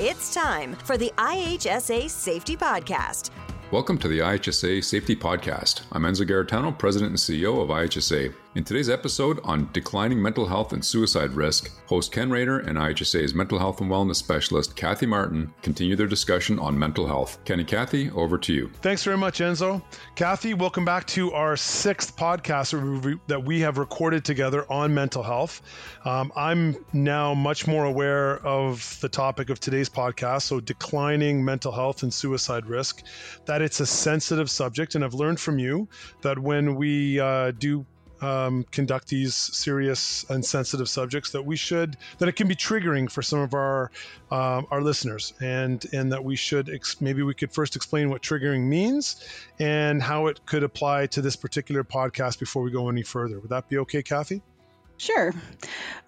It's time for the IHSA Safety Podcast. Welcome to the IHSA Safety Podcast. I'm Enzo Garritano, President and CEO of IHSA. In today's episode on declining mental health and suicide risk, host Ken Rader and IHSA's mental health and wellness specialist Kathy Martin continue their discussion on mental health. Ken and Kathy, over to you. Thanks very much, Enzo. Kathy, welcome back to our sixth podcast that we have recorded together on mental health. Um, I'm now much more aware of the topic of today's podcast, so declining mental health and suicide risk, that it's a sensitive subject. And I've learned from you that when we uh, do um, conduct these serious and sensitive subjects that we should that it can be triggering for some of our um, our listeners. And and that we should ex- maybe we could first explain what triggering means and how it could apply to this particular podcast before we go any further. Would that be okay kathy? Sure.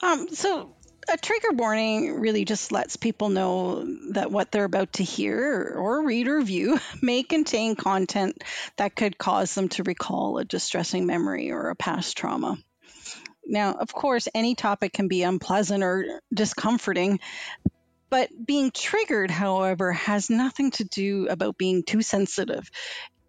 Um, so a trigger warning really just lets people know that what they're about to hear or read or view may contain content that could cause them to recall a distressing memory or a past trauma. Now, of course, any topic can be unpleasant or discomforting, but being triggered, however, has nothing to do about being too sensitive.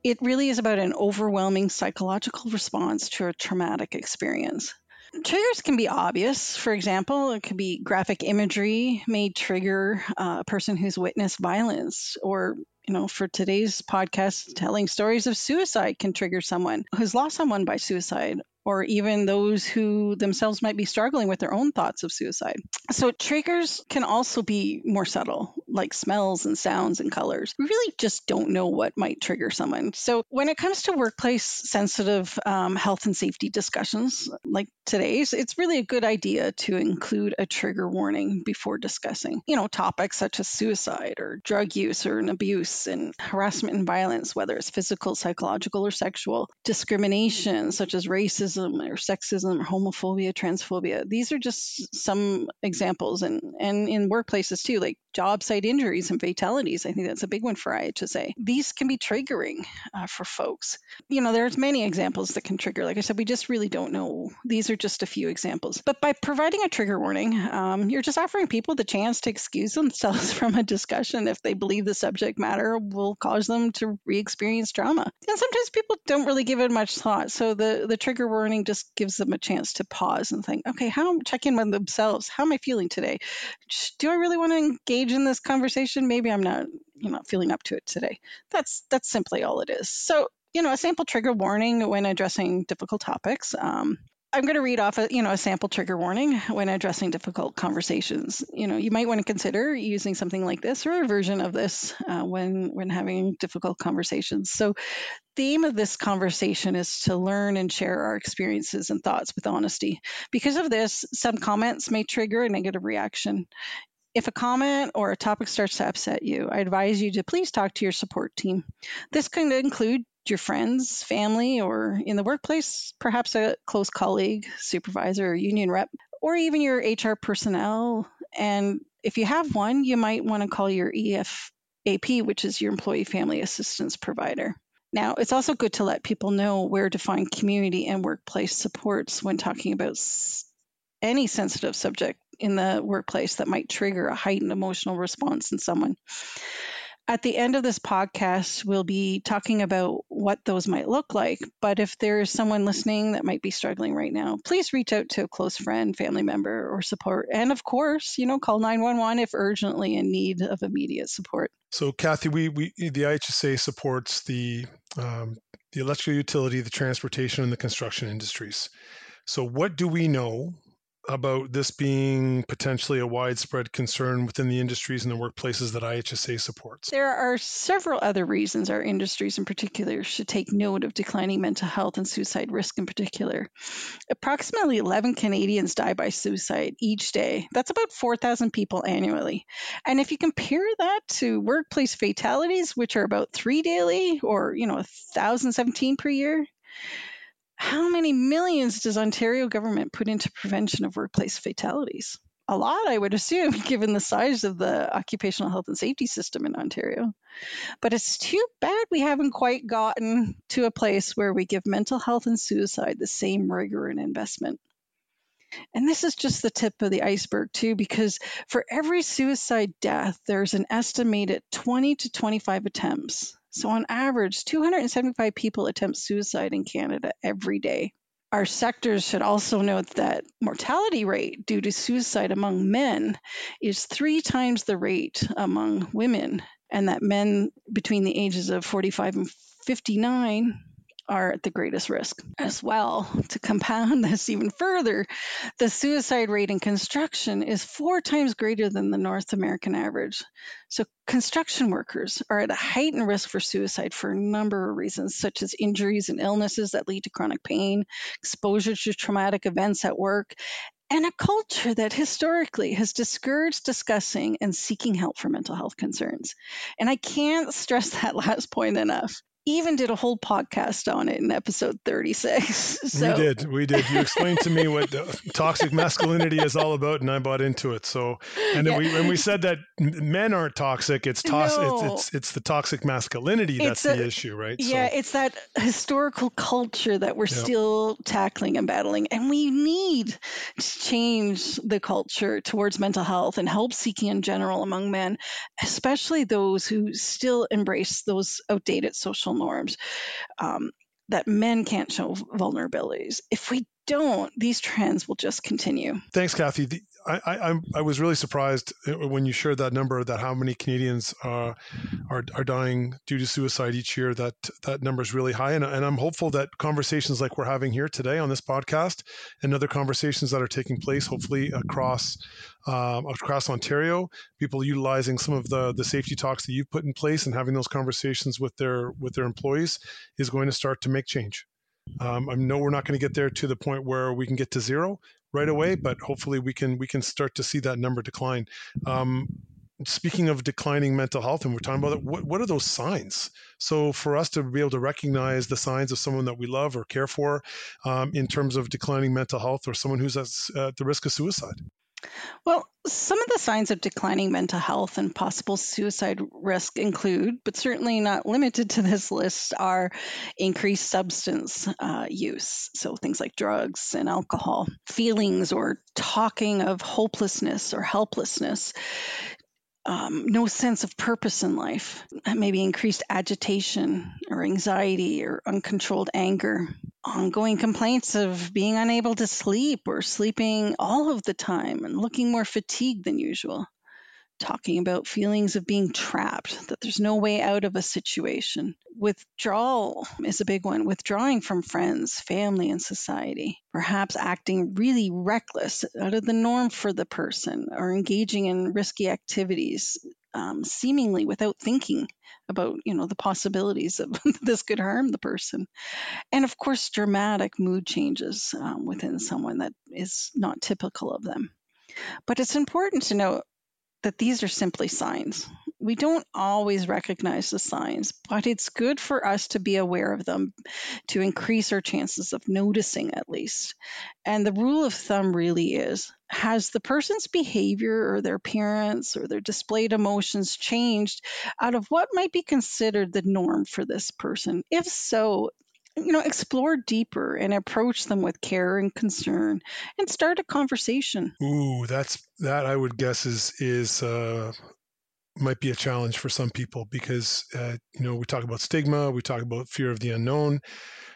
It really is about an overwhelming psychological response to a traumatic experience. Triggers can be obvious. For example, it could be graphic imagery may trigger uh, a person who's witnessed violence, or you know, for today's podcast, telling stories of suicide can trigger someone who's lost someone by suicide, or even those who themselves might be struggling with their own thoughts of suicide. So, triggers can also be more subtle, like smells and sounds and colors. We really just don't know what might trigger someone. So, when it comes to workplace sensitive um, health and safety discussions like today's, it's really a good idea to include a trigger warning before discussing, you know, topics such as suicide or drug use or an abuse and harassment and violence, whether it's physical, psychological, or sexual, discrimination such as racism or sexism or homophobia, transphobia. These are just some examples, and and in workplaces too, like job site injuries and fatalities. I think that's a big one for IHSA. These can be triggering uh, for folks. You know, there's many examples that can trigger. Like I said, we just really don't know. These are just a few examples. But by providing a trigger warning, um, you're just offering people the chance to excuse themselves from a discussion if they believe the subject matter will cause them to re-experience trauma. And sometimes people don't really give it much thought. So the the trigger warning just gives them a chance to pause and think, okay, how check in with themselves. How am I feeling today? Do I really want to engage? in this conversation, maybe I'm not, you know, feeling up to it today. That's that's simply all it is. So, you know, a sample trigger warning when addressing difficult topics. Um, I'm going to read off a you know a sample trigger warning when addressing difficult conversations. You know, you might want to consider using something like this or a version of this uh, when when having difficult conversations. So, the aim of this conversation is to learn and share our experiences and thoughts with honesty. Because of this, some comments may trigger a negative reaction. If a comment or a topic starts to upset you, I advise you to please talk to your support team. This can include your friends, family, or in the workplace, perhaps a close colleague, supervisor, or union rep, or even your HR personnel. And if you have one, you might want to call your EFAP, which is your employee family assistance provider. Now, it's also good to let people know where to find community and workplace supports when talking about any sensitive subject in the workplace that might trigger a heightened emotional response in someone. At the end of this podcast, we'll be talking about what those might look like. But if there's someone listening that might be struggling right now, please reach out to a close friend, family member, or support. And of course, you know, call 911 if urgently in need of immediate support. So, Kathy, we, we the IHSA supports the um, the electrical utility, the transportation, and the construction industries. So, what do we know about this being potentially a widespread concern within the industries and the workplaces that IHSA supports? There are several other reasons our industries in particular should take note of declining mental health and suicide risk in particular. Approximately 11 Canadians die by suicide each day. That's about 4,000 people annually. And if you compare that to workplace fatalities, which are about three daily or, you know, 1,017 per year, how many millions does Ontario government put into prevention of workplace fatalities? A lot, I would assume, given the size of the occupational health and safety system in Ontario. But it's too bad we haven't quite gotten to a place where we give mental health and suicide the same rigor and investment. And this is just the tip of the iceberg, too, because for every suicide death, there's an estimated 20 to 25 attempts. So, on average, 275 people attempt suicide in Canada every day. Our sectors should also note that mortality rate due to suicide among men is three times the rate among women, and that men between the ages of 45 and 59 are at the greatest risk as well. To compound this even further, the suicide rate in construction is four times greater than the North American average. So, construction workers are at a heightened risk for suicide for a number of reasons, such as injuries and illnesses that lead to chronic pain, exposure to traumatic events at work, and a culture that historically has discouraged discussing and seeking help for mental health concerns. And I can't stress that last point enough even did a whole podcast on it in episode 36. So. We did. We did. You explained to me what toxic masculinity is all about, and I bought into it. So, and yeah. we when we said that men aren't toxic, it's, tos- no. it's, it's it's the toxic masculinity that's a, the issue, right? Yeah, so. it's that historical culture that we're still tackling and battling, and we need to change the culture towards mental health and help seeking in general among men, especially those who still embrace those outdated social norms um, that men can't show vulnerabilities. If we don't, these trends will just continue. Thanks, Kathy. The, I, I, I was really surprised uh, when you shared that number that how many Canadians uh, are are dying due to suicide each year. That that number is really high, and, and I'm hopeful that conversations like we're having here today on this podcast and other conversations that are taking place, hopefully across um, across Ontario, people utilizing some of the the safety talks that you've put in place and having those conversations with their with their employees is going to start to make change. Um, I know we're not going to get there to the point where we can get to zero right away, but hopefully we can we can start to see that number decline. Um, speaking of declining mental health, and we're talking about it, what, what are those signs? So for us to be able to recognize the signs of someone that we love or care for um, in terms of declining mental health or someone who's at the risk of suicide. Well, some of the signs of declining mental health and possible suicide risk include, but certainly not limited to this list, are increased substance uh, use. So things like drugs and alcohol, feelings or talking of hopelessness or helplessness, um, no sense of purpose in life, maybe increased agitation or anxiety or uncontrolled anger, ongoing complaints of being unable to sleep or sleeping all of the time and looking more fatigued than usual talking about feelings of being trapped, that there's no way out of a situation. Withdrawal is a big one, withdrawing from friends, family, and society. Perhaps acting really reckless, out of the norm for the person, or engaging in risky activities, um, seemingly without thinking about you know the possibilities of this could harm the person and of course dramatic mood changes um, within someone that is not typical of them but it's important to note that these are simply signs. We don't always recognize the signs, but it's good for us to be aware of them to increase our chances of noticing at least. And the rule of thumb really is has the person's behavior or their appearance or their displayed emotions changed out of what might be considered the norm for this person? If so, you know, explore deeper and approach them with care and concern and start a conversation. Ooh, that's that I would guess is is uh might be a challenge for some people because uh, you know we talk about stigma, we talk about fear of the unknown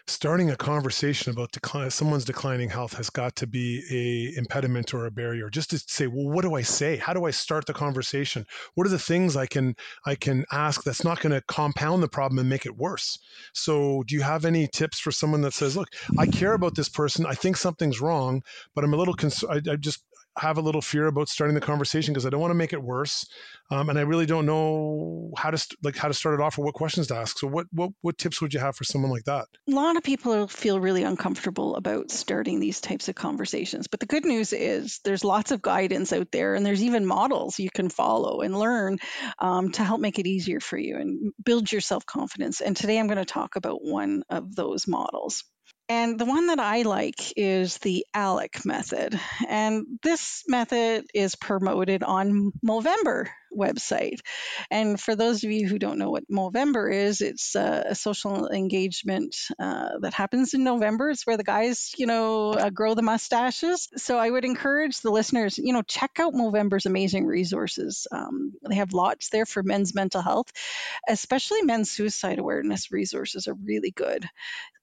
starting a conversation about decline, someone's declining health has got to be a impediment or a barrier. Just to say, well, what do I say? How do I start the conversation? What are the things I can I can ask that's not going to compound the problem and make it worse? So, do you have any tips for someone that says, look, I care about this person, I think something's wrong, but I'm a little concerned. I, I just have a little fear about starting the conversation because I don't want to make it worse, um, and I really don't know how to st- like how to start it off or what questions to ask. So, what what what tips would you have for someone like that? A lot of people feel really uncomfortable about starting these types of conversations, but the good news is there's lots of guidance out there, and there's even models you can follow and learn um, to help make it easier for you and build your self confidence. And today I'm going to talk about one of those models. And the one that I like is the ALEC method. And this method is promoted on Movember, website. And for those of you who don't know what Movember is, it's a, social engagement uh, that happens in November. It's where the guys, you know, uh, grow the mustaches. So I would encourage the listeners, you know, check out Movember's amazing resources. Um, they have lots there for men's mental health, especially men's suicide awareness resources are really good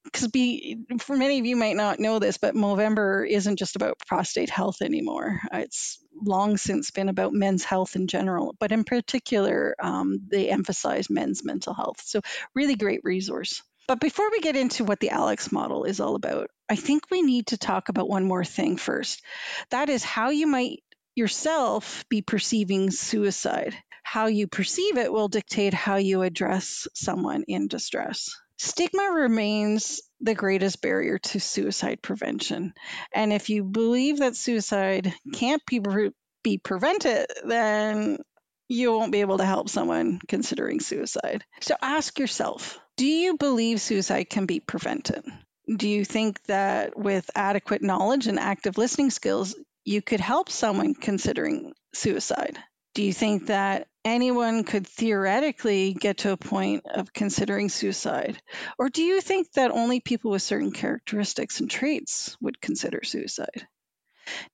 because be for many of you might not know this, but Movember isn't just about prostate health anymore. It's long since been about men's health in general, but in particular, um, they emphasize men's mental health. So, really great resource. But before we get into what the Alex model is all about, I think we need to talk about one more thing first. That is how you might yourself be perceiving suicide. How you perceive it will dictate how you address someone in distress. Stigma remains the greatest barrier to suicide prevention. And if you believe that suicide can't be, be prevented, then you won't be able to help someone considering suicide. So ask yourself do you believe suicide can be prevented? Do you think that with adequate knowledge and active listening skills, you could help someone considering suicide? Do you think that anyone could theoretically get to a point of considering suicide? Or do you think that only people with certain characteristics and traits would consider suicide?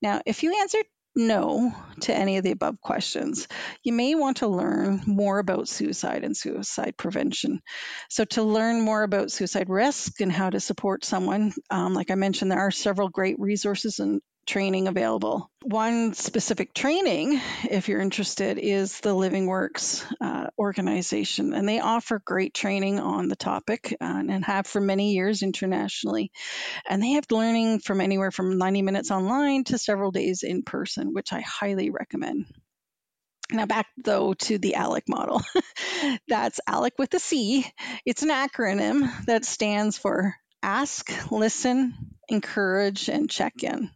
Now, if you answered no to any of the above questions, you may want to learn more about suicide and suicide prevention. So, to learn more about suicide risk and how to support someone, um, like I mentioned, there are several great resources and training available. One specific training, if you're interested, is the Living Works uh, organization, and they offer great training on the topic uh, and have for many years internationally. And they have learning from anywhere from 90 minutes online to several days in person, which I highly recommend. Now, back though to the ALEC model. That's ALEC with a C. It's an acronym that stands for Ask, Listen, Encourage, and Check In.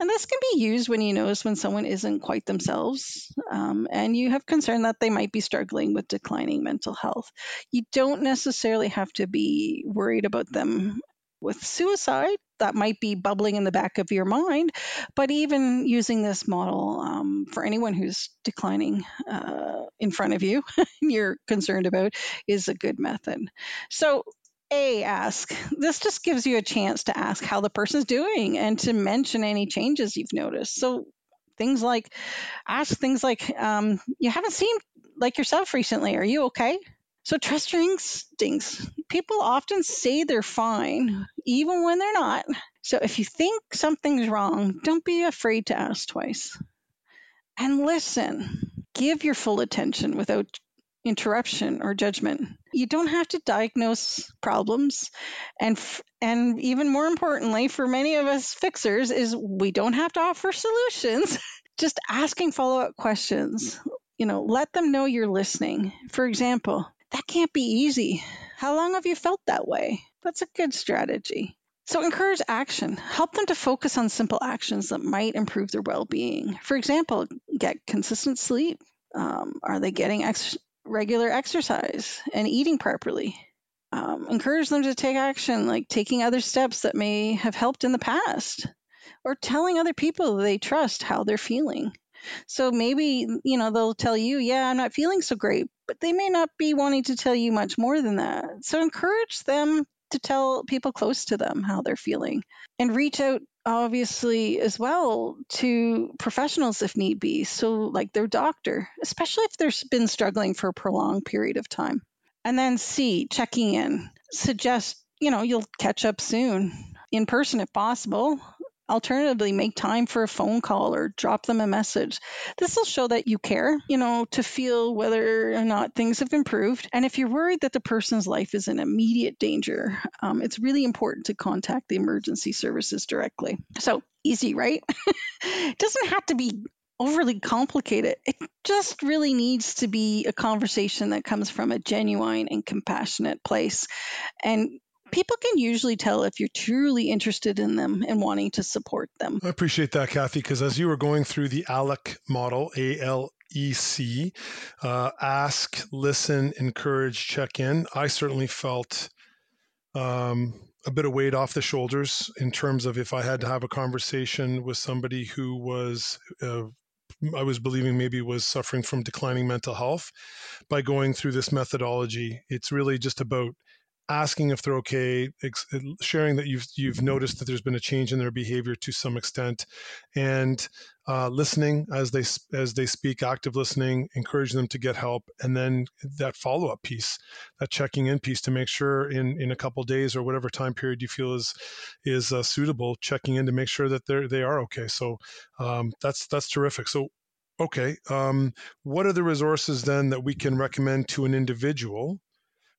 And this can be used when you notice when someone isn't quite themselves um, and you have concern that they might be struggling with declining mental health. You don't necessarily have to be worried about them with suicide. That might be bubbling in the back of your mind. But even using this model um, for anyone who's declining uh, in front of you, you're concerned about, is a good method. So a ask. This just gives you a chance to ask how the person's doing and to mention any changes you've noticed. So things like ask things like um, you haven't seemed like yourself recently. Are you okay? So trust your instincts. People often say they're fine, even when they're not. So if you think something's wrong, don't be afraid to ask twice. And listen. Give your full attention without interruption or judgment. You don't have to diagnose problems and f- and even more importantly for many of us fixers is we don't have to offer solutions. Just asking follow-up questions. You know, let them know you're listening. For example, that can't be easy. How long have you felt that way? That's a good strategy. So encourage action. Help them to focus on simple actions that might improve their well-being. For example, get consistent sleep. Um, are they getting ex- regular exercise and eating properly. Um, encourage them to take action, like taking other steps that may have helped in the past, or telling other people they trust how they're feeling. So maybe, you know, they'll tell you, yeah, I'm not feeling so great, but they may not be wanting to tell you much more than that. So encourage them to tell people close to them how they're feeling and reach out obviously as well to professionals if need be so like their doctor especially if they've been struggling for a prolonged period of time. And then c checking in suggest you know you'll catch up soon in person if possible Alternatively, make time for a phone call or drop them a message. This will show that you care, you know, to feel whether or not things have improved. And if you're worried that the person's life is in immediate danger, um, it's really important to contact the emergency services directly. So easy, right? it doesn't have to be overly complicated. It just really needs to be a conversation that comes from a genuine and compassionate place. And people can usually tell if you're truly interested in them and wanting to support them. I appreciate that, Kathy, because as you were going through the ALEC model, A L E C, uh, ask, listen, encourage, check in, I certainly felt um, a bit of weight off the shoulders in terms of if I had to have a conversation with somebody who was uh, I was believing maybe was suffering from declining mental health by going through this methodology. It's really just about asking if they're okay, ex- sharing that you've you've noticed that there's been a change in their behavior to some extent, and uh, listening as they as they speak, active listening, encouraging them to get help, and then that follow up piece, that checking in piece to make sure in in a couple days or whatever time period you feel is is uh, suitable, checking in to make sure that they they are okay. So um, that's that's terrific. So okay, um, what are the resources then that we can recommend to an individual?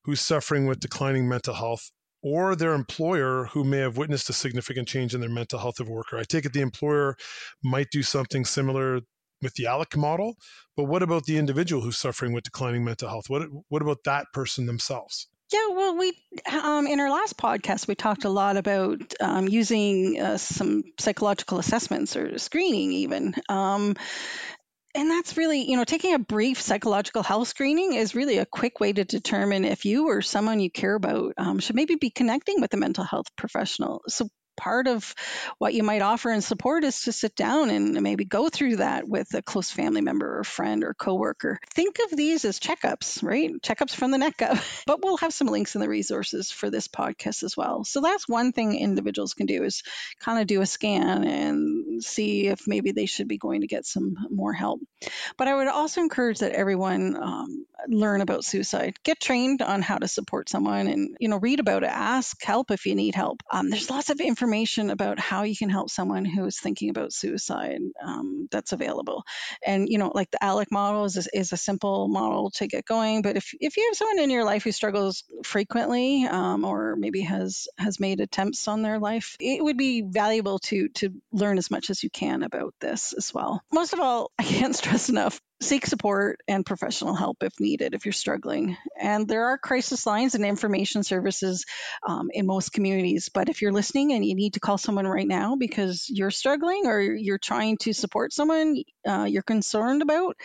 Who's suffering with declining mental health or their employer who may have witnessed a significant change in their mental health of a worker. I take it the employer might do something similar with the ALEC model, but what about the individual who's suffering with declining mental health? What what about that person themselves? Yeah, well, we um, in our last podcast we talked a lot about um, using uh, some psychological assessments or screening, even. Um, and that's really, you know, taking a brief psychological health screening is really a quick way to determine if you or someone you care about um, should maybe be connecting with a mental health professional. So part of what you might offer and support is to sit down and maybe go through that with a close family member or friend or coworker. Think of these as checkups, right? Checkups from the neck up. But we'll have some links in the resources for this podcast as well. So that's one thing individuals can do is kind of do a scan and see if maybe they should be going to get some more help. But I would also encourage that everyone um, learn about suicide, get trained on how to support someone, and you know read about it. Ask help if you need help. Um, there's lots of information about how you can help someone who is thinking about suicide um, that's available. And, you know, like the ALEC model is a, is a simple model to get going. But if, if you have someone in your life who struggles frequently um, or maybe has, has made attempts on their life, it would be valuable to, to learn as much as you can about this as well. Most of all, I can't stress enough seek support and professional help if needed if you're struggling. And there are crisis lines and information services um, in most communities. But if you're listening and you need to call someone right now because you're struggling or you're trying to support someone uh, you're concerned about,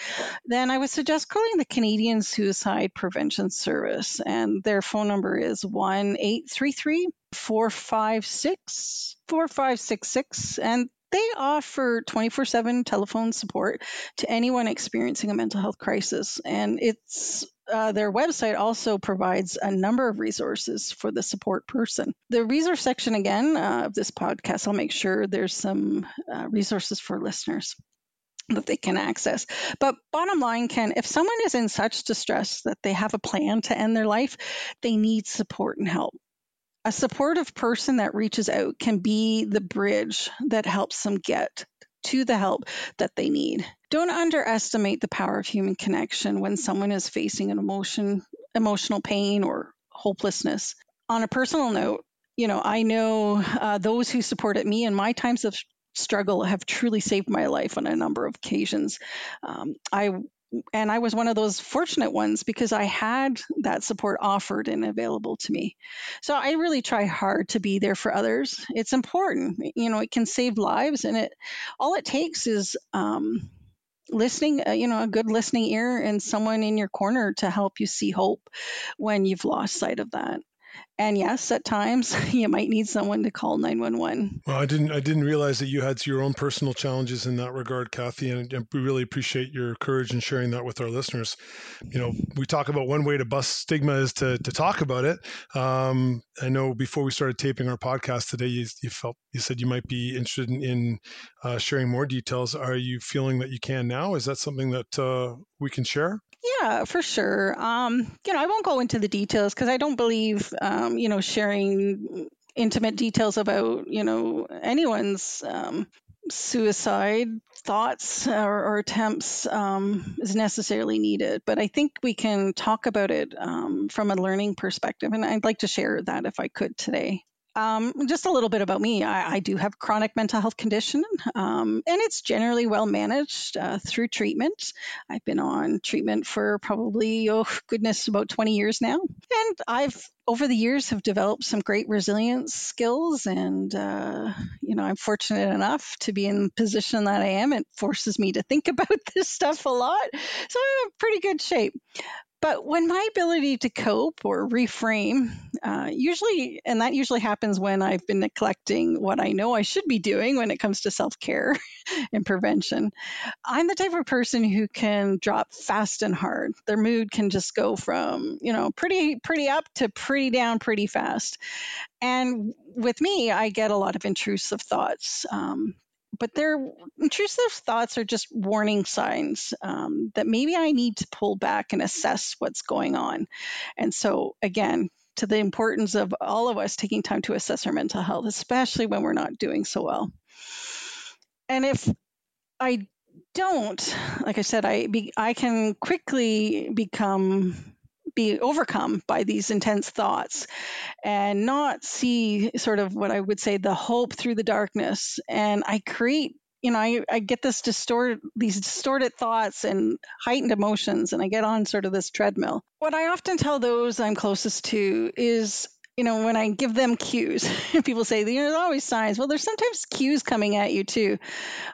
then I would suggest calling the Canadian Suicide Prevention Service. And their phone number is 1 833 456 4566. And they offer 24 7 telephone support to anyone experiencing a mental health crisis. And it's uh, their website also provides a number of resources for the support person. The resource section, again, uh, of this podcast, I'll make sure there's some uh, resources for listeners that they can access. But bottom line, Ken, if someone is in such distress that they have a plan to end their life, they need support and help a supportive person that reaches out can be the bridge that helps them get to the help that they need. Don't underestimate the power of human connection when someone is facing an emotion, emotional pain or hopelessness. On a personal note, you know, I know uh, those who supported me in my times of struggle have truly saved my life on a number of occasions. Um, I and I was one of those fortunate ones because I had that support offered and available to me. So I really try hard to be there for others. It's important, you know, it can save lives, and it all it takes is um, listening, uh, you know, a good listening ear and someone in your corner to help you see hope when you've lost sight of that. And yes, at times you might need someone to call 911. Well, I didn't I didn't realize that you had your own personal challenges in that regard, Kathy, and we really appreciate your courage in sharing that with our listeners. You know, we talk about one way to bust stigma is to to talk about it. Um, I know before we started taping our podcast today, you, you felt you said you might be interested in, in uh, sharing more details. Are you feeling that you can now? Is that something that uh, we can share? Yeah, for sure. Um, you know, I won't go into the details because I don't believe, um, you know, sharing intimate details about, you know, anyone's um, suicide thoughts or, or attempts um, is necessarily needed. But I think we can talk about it um, from a learning perspective. And I'd like to share that if I could today. Um, just a little bit about me. I, I do have chronic mental health condition, um, and it's generally well managed uh, through treatment. I've been on treatment for probably, oh goodness, about 20 years now. And I've, over the years, have developed some great resilience skills. And, uh, you know, I'm fortunate enough to be in the position that I am. It forces me to think about this stuff a lot. So I'm in pretty good shape. But when my ability to cope or reframe, uh, usually, and that usually happens when I've been neglecting what I know I should be doing when it comes to self care and prevention, I'm the type of person who can drop fast and hard. Their mood can just go from, you know, pretty, pretty up to pretty down pretty fast. And with me, I get a lot of intrusive thoughts. Um, but their intrusive thoughts are just warning signs um, that maybe I need to pull back and assess what's going on. And so, again, to the importance of all of us taking time to assess our mental health, especially when we're not doing so well. And if I don't, like I said, I be, I can quickly become be overcome by these intense thoughts and not see sort of what I would say the hope through the darkness. And I create, you know, I, I get this distorted, these distorted thoughts and heightened emotions, and I get on sort of this treadmill. What I often tell those I'm closest to is you know, when I give them cues, people say, you know, there's always signs. Well, there's sometimes cues coming at you too.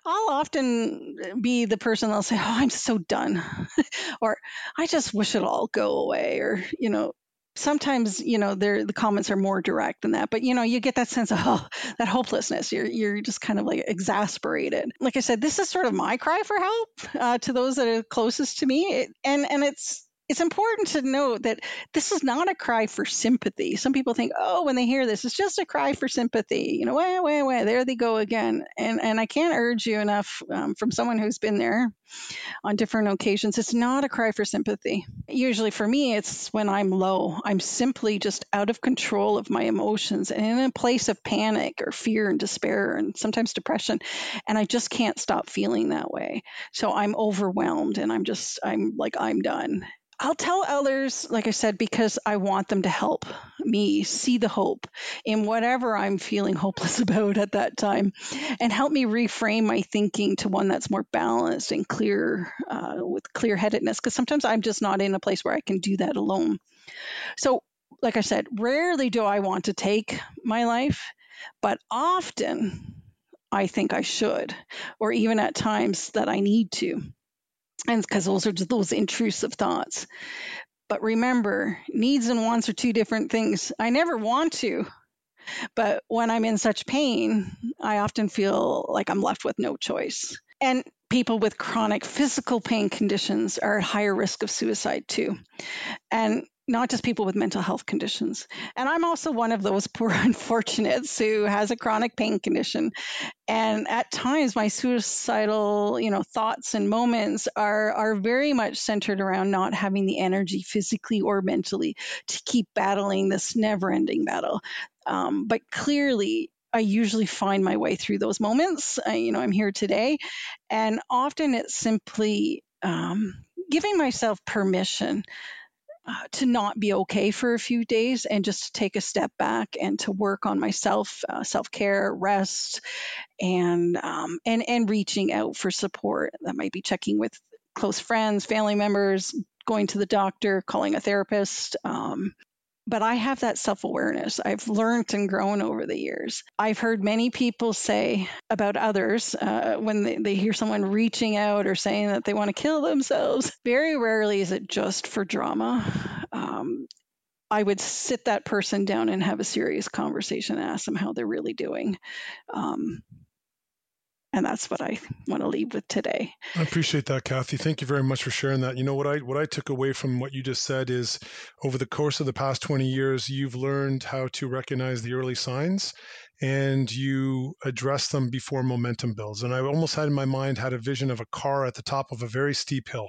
I'll often be the person that'll say, oh, I'm so done. or I just wish it all go away. Or, you know, sometimes you know the comments are more direct than that but you know you get that sense of oh that hopelessness you're you're just kind of like exasperated like i said this is sort of my cry for help uh, to those that are closest to me it, and and it's it's important to note that this is not a cry for sympathy. Some people think, oh, when they hear this, it's just a cry for sympathy. You know, way, way, way, there they go again. And and I can't urge you enough um, from someone who's been there on different occasions. It's not a cry for sympathy. Usually for me, it's when I'm low. I'm simply just out of control of my emotions and in a place of panic or fear and despair and sometimes depression. And I just can't stop feeling that way. So I'm overwhelmed and I'm just, I'm like, I'm done I'll tell others, like I said, because I want them to help me see the hope in whatever I'm feeling hopeless about at that time and help me reframe my thinking to one that's more balanced and clear uh, with clear headedness. Because sometimes I'm just not in a place where I can do that alone. So, like I said, rarely do I want to take my life, but often I think I should, or even at times that I need to and because those are those intrusive thoughts. But remember, needs and wants are two different things. I never want to, but when I'm in such pain, I often feel like I'm left with no choice. And people with chronic physical pain conditions are at higher risk of suicide too. And not just people with mental health conditions. And I'm also one of those poor unfortunates who has a chronic pain condition. And at times my suicidal, you know, thoughts and moments are are very much centered around not having the energy physically or mentally to keep battling this never-ending battle. Um, but clearly I usually find my way through those moments. I, you know, I'm here today, and often it's simply um, giving myself permission to not be okay for a few days and just to take a step back and to work on myself, uh, self care, rest, and um, and and reaching out for support. That might be checking with close friends, family members, going to the doctor, calling a therapist, um, but I have that self awareness. I've learned and grown over the years. I've heard many people say about others uh, when they, they hear someone reaching out or saying that they want to kill themselves. Very rarely is it just for drama. Um, I would sit that person down and have a serious conversation and ask them how they're really doing. Um, and that's what I want to leave with today. I appreciate that, Kathy. Thank you very much for sharing that. You know what I what I took away from what you just said is over the course of the past 20 years, you've learned how to recognize the early signs and you address them before momentum builds. And I almost had in my mind had a vision of a car at the top of a very steep hill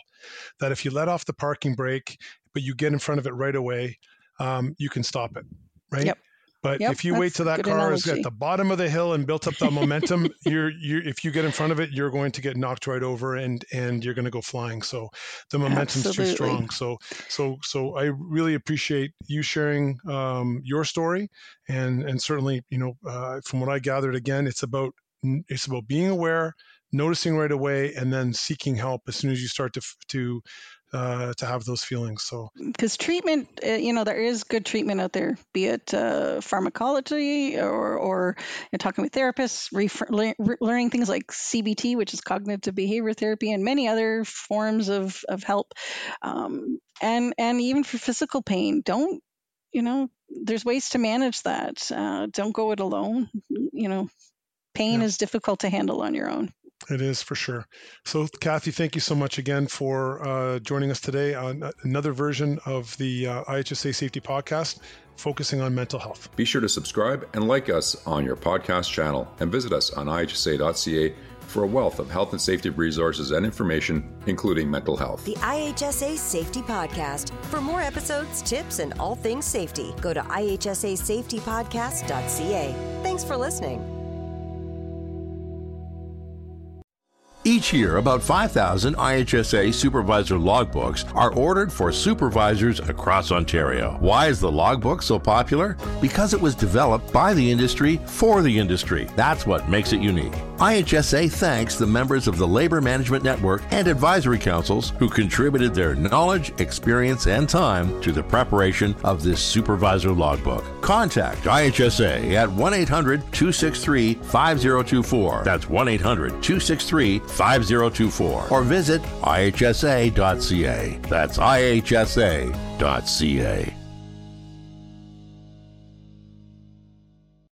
that if you let off the parking brake, but you get in front of it right away, um, you can stop it. Right. Yep. But yep, if you wait till that car analogy. is at the bottom of the hill and built up the momentum, you're you if you get in front of it, you're going to get knocked right over and and you're going to go flying. So the momentum's Absolutely. too strong. So so so I really appreciate you sharing um, your story and and certainly you know uh, from what I gathered again, it's about it's about being aware, noticing right away and then seeking help as soon as you start to to uh, to have those feelings. So, because treatment, uh, you know, there is good treatment out there, be it uh, pharmacology or, or you're talking with therapists, re- learning things like CBT, which is cognitive behavior therapy, and many other forms of, of help. Um, and, and even for physical pain, don't, you know, there's ways to manage that. Uh, don't go it alone. You know, pain yeah. is difficult to handle on your own. It is for sure. So, Kathy, thank you so much again for uh, joining us today on another version of the uh, IHSA Safety Podcast focusing on mental health. Be sure to subscribe and like us on your podcast channel and visit us on ihsa.ca for a wealth of health and safety resources and information, including mental health. The IHSA Safety Podcast. For more episodes, tips, and all things safety, go to ihsasafetypodcast.ca. Thanks for listening. Each year, about 5,000 IHSA supervisor logbooks are ordered for supervisors across Ontario. Why is the logbook so popular? Because it was developed by the industry for the industry. That's what makes it unique. IHSA thanks the members of the Labor Management Network and advisory councils who contributed their knowledge, experience, and time to the preparation of this supervisor logbook. Contact IHSA at 1 800 263 5024. That's 1 800 263 5024. Or visit ihsa.ca. That's ihsa.ca.